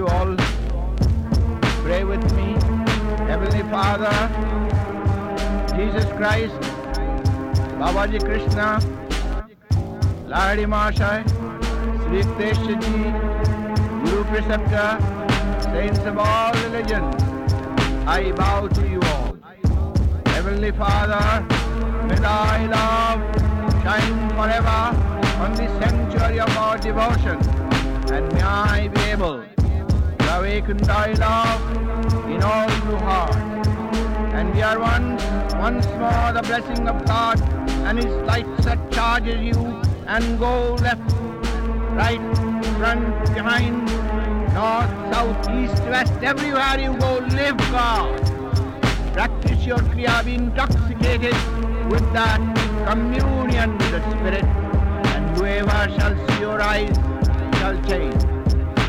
you all pray with me? Heavenly Father, Jesus Christ, Babaji Krishna, Lahiri Mahashai, Sri Ji, Guru Preceptor, saints of all religions, I bow to you all. Heavenly Father, may thy love shine forever on the sanctuary of our devotion, and may I be able awaken thy love in all true heart. And we are once, once more the blessing of God and his light that charges you and go left, right, front, behind, north, south, east, west, everywhere you go, live God. Practice your Kriya, be intoxicated with that communion with the Spirit, and whoever shall see your eyes shall change.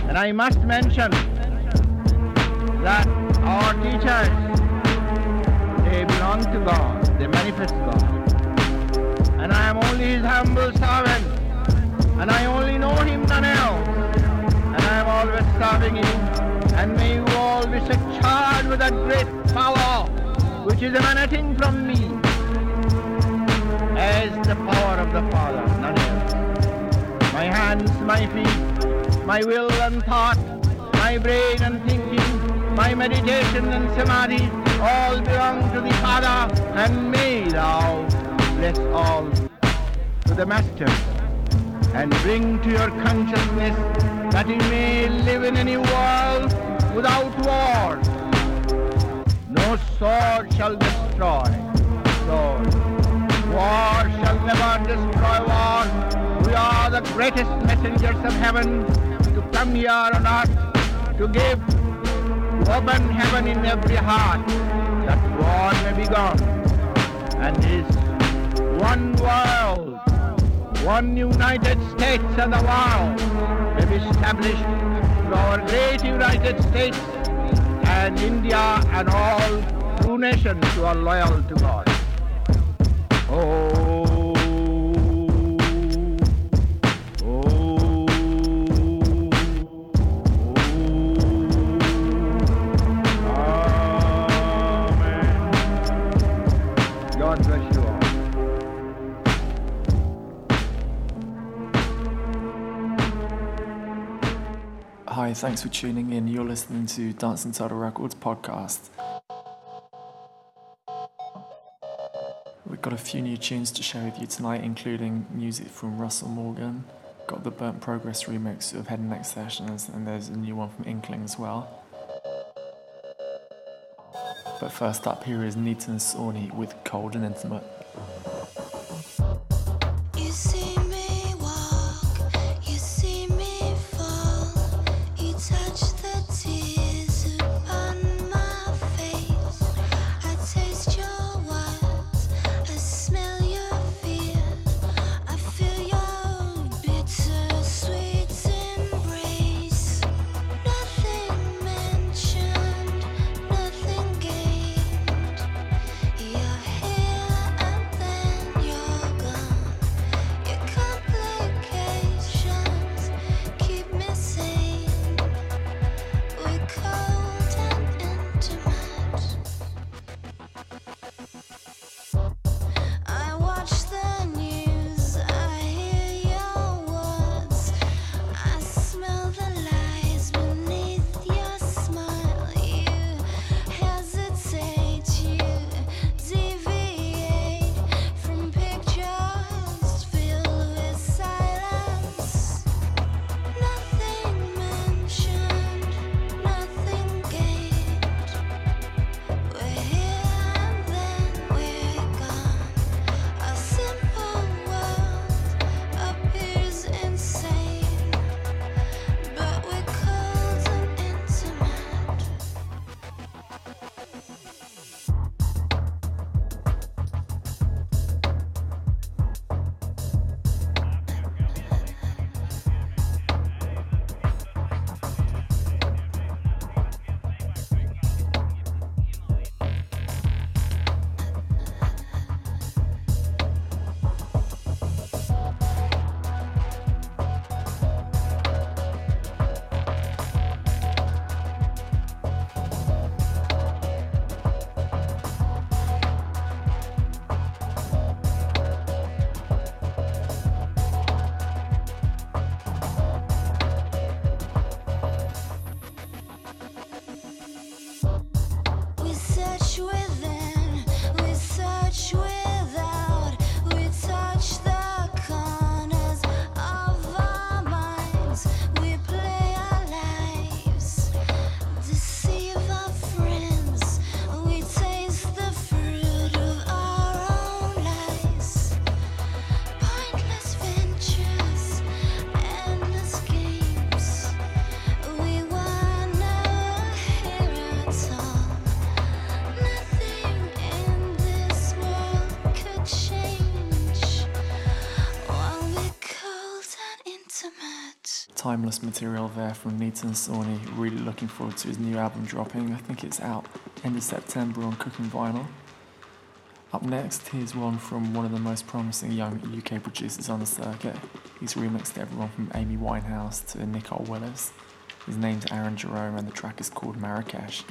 And I must mention that our teachers, they belong to God, they manifest God. And I am only his humble servant, and I only know him none else. And I am always serving him, and may you all be charged with that great power which is emanating from me as the power of the Father, none else. My hands, my feet, my will and thought, my brain and thinking, my meditation and samadhi, all belong to the Father, and may thou bless all to the Master, and bring to your consciousness that you may live in any world without war. No sword shall destroy sword. War shall never destroy war. We are the greatest messengers of heaven to come here on earth to give, open heaven in every heart that war may be gone. And this one world, one United States of the world may be established our great United States and India and all true nations who are loyal to God. Oh, thanks for tuning in. You're listening to and Title Records podcast. We've got a few new tunes to share with you tonight, including music from Russell Morgan, got the Burnt Progress remix of Head and Neck Sessions, and there's a new one from Inkling as well. But first up here is Nitin Sawhney with Cold and Intimate. Timeless material there from Nitin Sawhney. Really looking forward to his new album dropping. I think it's out end of September on Cooking Vinyl. Up next, here's one from one of the most promising young UK producers on the circuit. He's remixed everyone from Amy Winehouse to Nicole Willis. His name's Aaron Jerome and the track is called Marrakesh.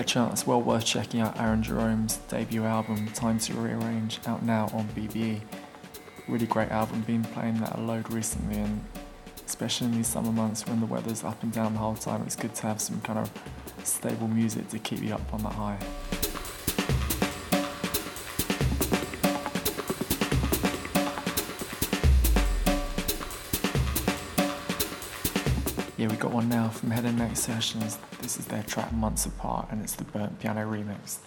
A chance, well worth checking out Aaron Jerome's debut album, Time to Rearrange, out now on BBE. Really great album, been playing that a load recently, and especially in these summer months when the weather's up and down the whole time, it's good to have some kind of stable music to keep you up on that high. From Head and Neck Sessions. This is their track Months Apart and it's the Burnt Piano remix.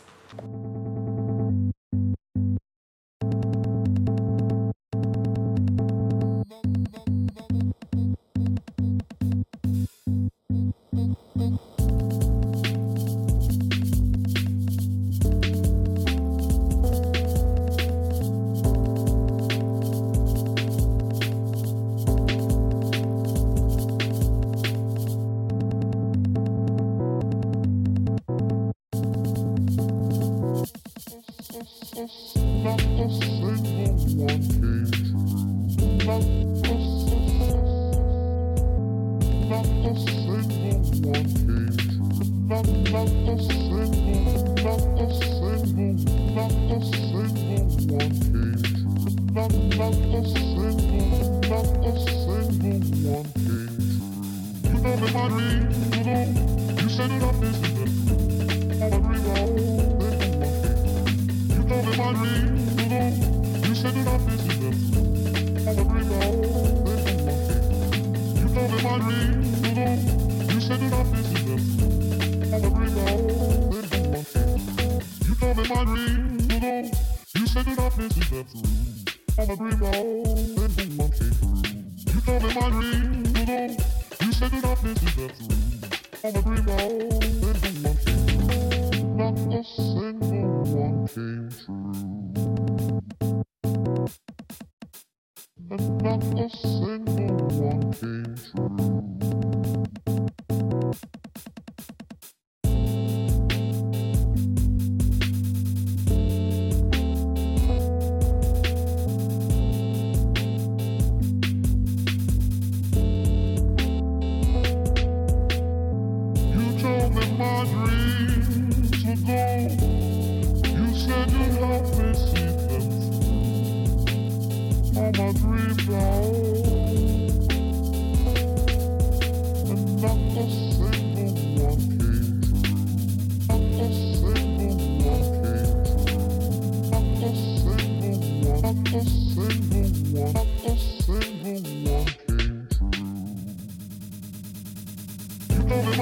my dream, you know. You said that darkness is absolute. I'm a dreamer, and boom, I'm came through. You told me my dream, you know. You said that darkness is absolute. I'm a dreamer,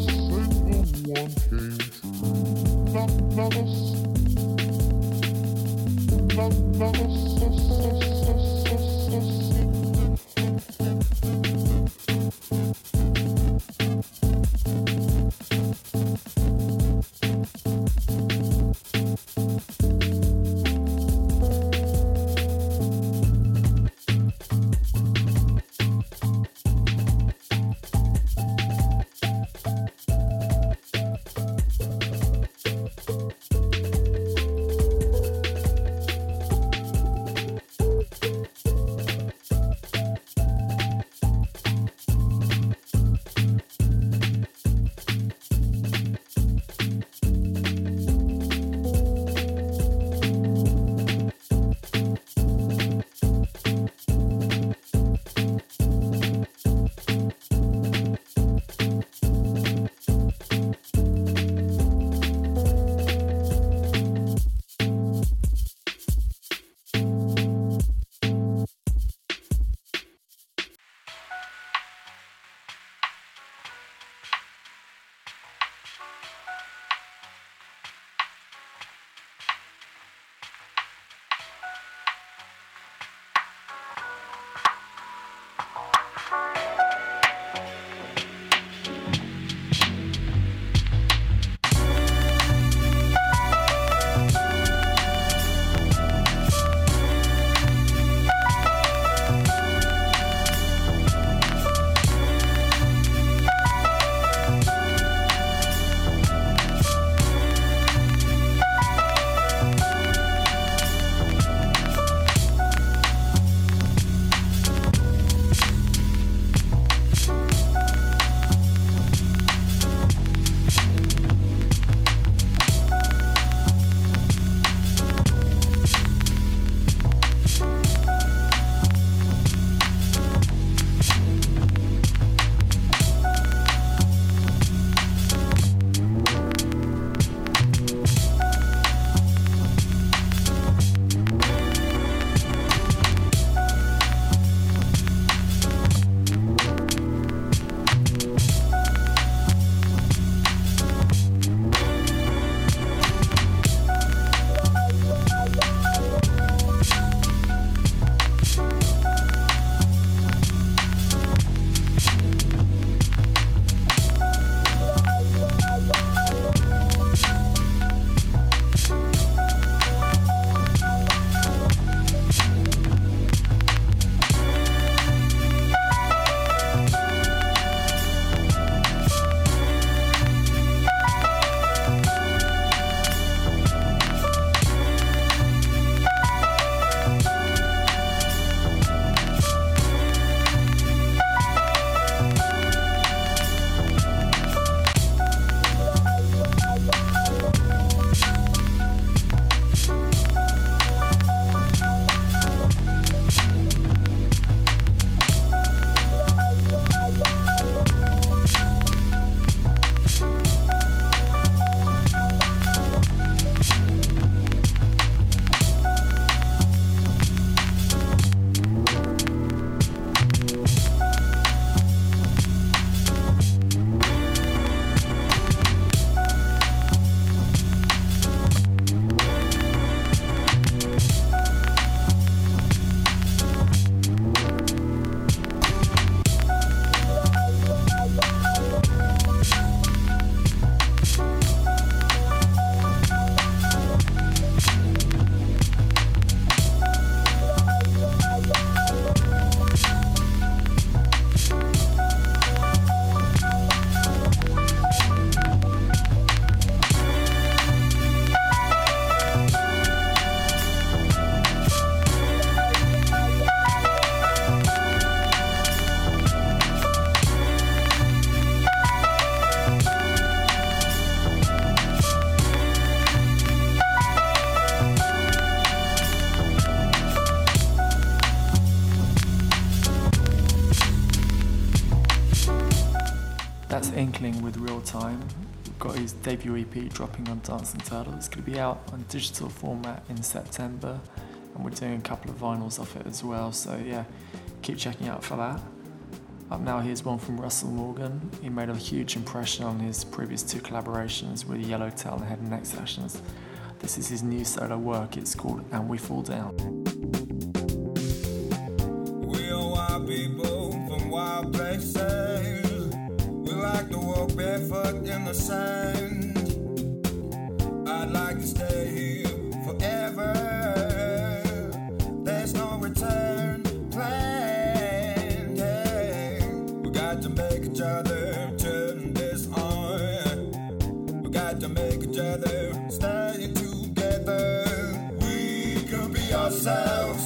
single one came true. Not, not a debut EP dropping on Dancing Turtle. It's going to be out on digital format in September, and we're doing a couple of vinyls off it as well. So yeah, keep checking out for that. Up now, here's one from Russell Morgan. He made a huge impression on his previous two collaborations with Yellowtail and Head and Neck Sessions. This is his new solo work. It's called And We Fall Down. We are wild people from wild places like to walk barefoot in the sand. I'd like to stay here forever. There's no return plan. Hey, we got to make each other turn this on. We got to make each other stay together. We could be ourselves.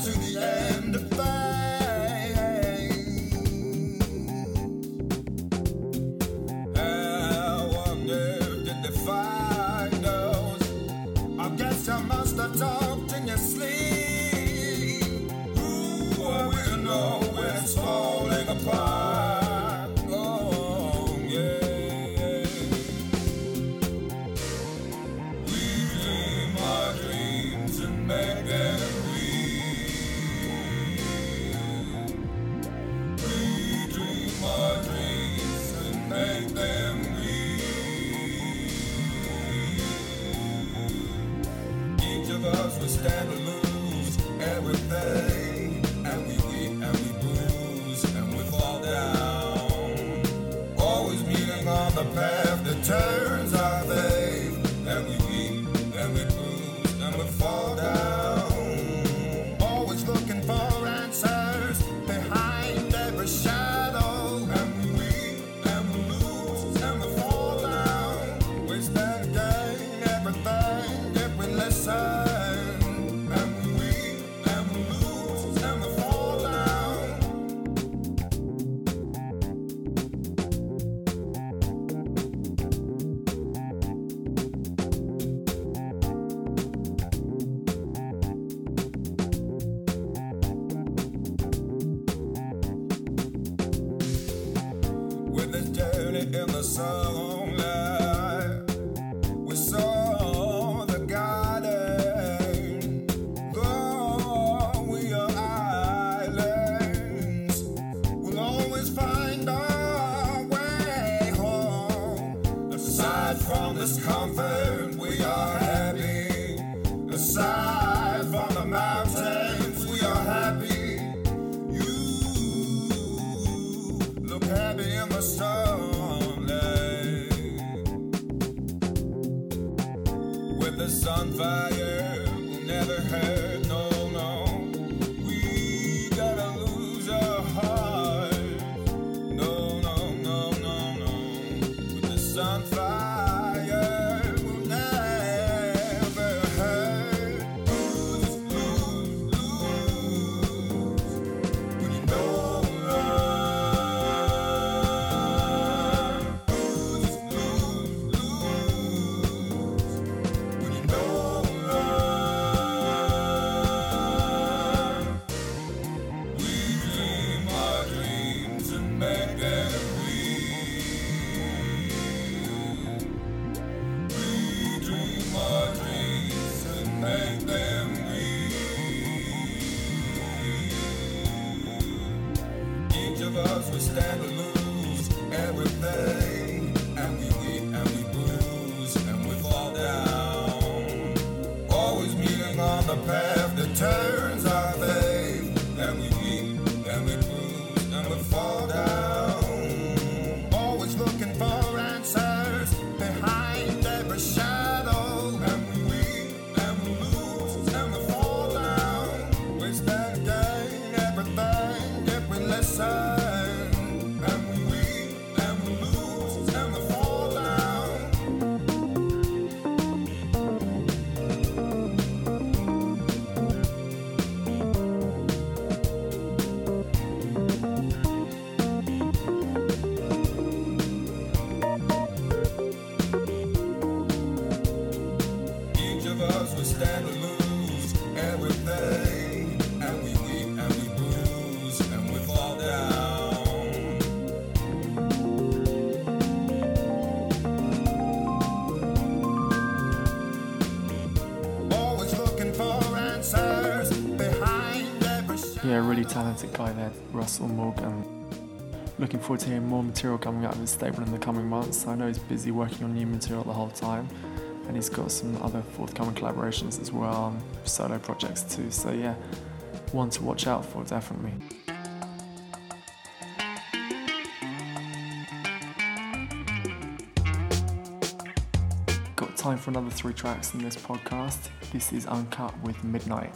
on fire. Will never hurt no Russell Morgan. Looking forward to hearing more material coming out of his stable in the coming months. I know he's busy working on new material the whole time, and he's got some other forthcoming collaborations as well, um, solo projects too. So, yeah, one to watch out for definitely. Got time for another three tracks in this podcast. This is Uncut with Midnight.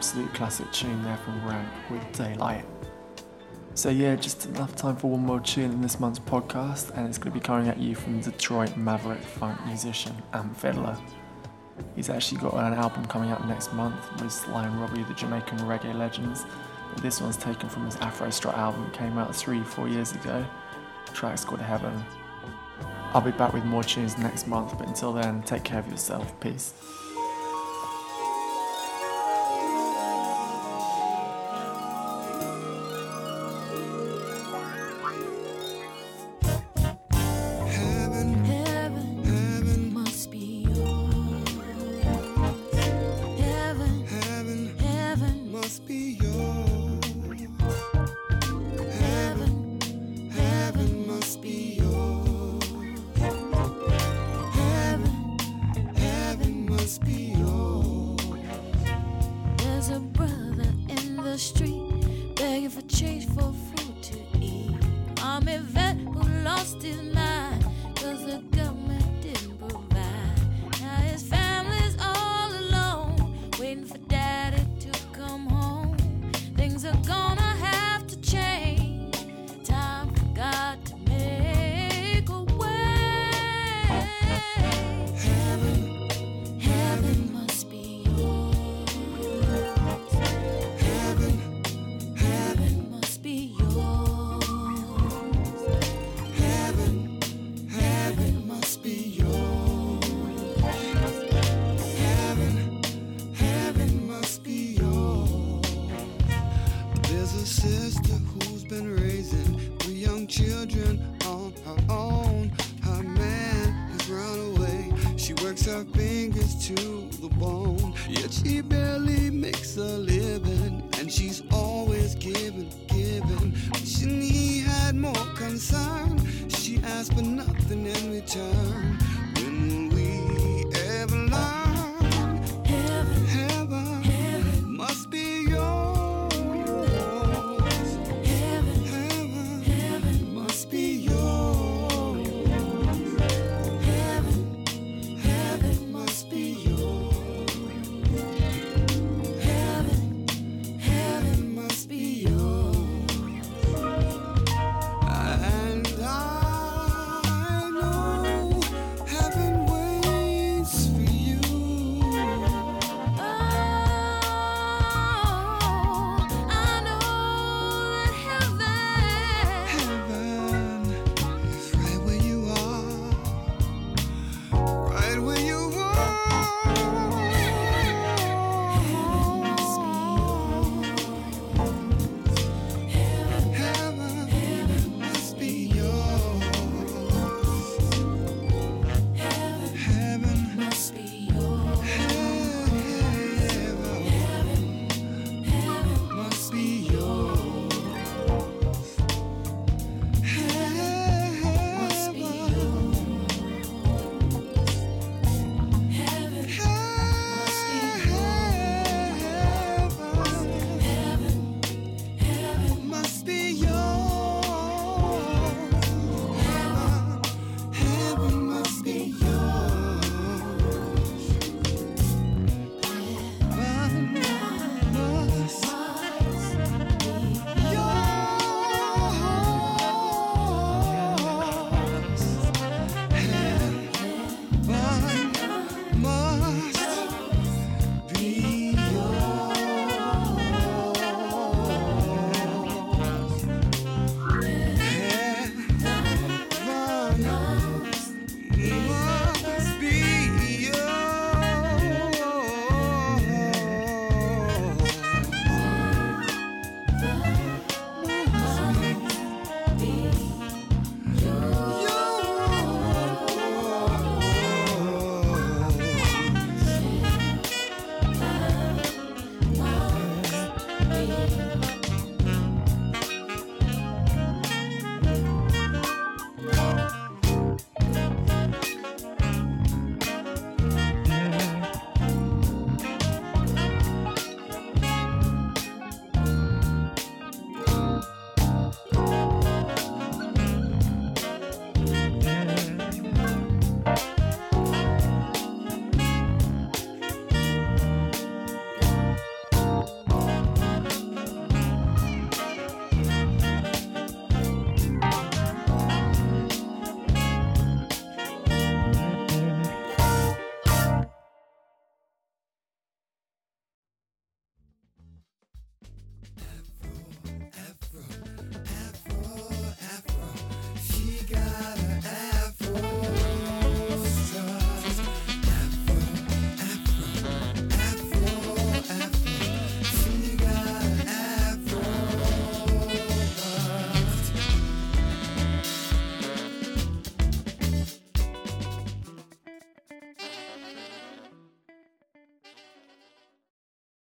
Absolute classic tune there from Ramp with Daylight. So yeah, just enough time for one more tune in this month's podcast, and it's going to be coming at you from Detroit Maverick funk musician Amp Fiddler. He's actually got an album coming out next month with Sly and Robbie, the Jamaican reggae legends. But this one's taken from his Afro Strut album, came out three, four years ago. The track's called Heaven. I'll be back with more tunes next month, but until then, take care of yourself. Peace. Begging for food to eat. Army vet who lost his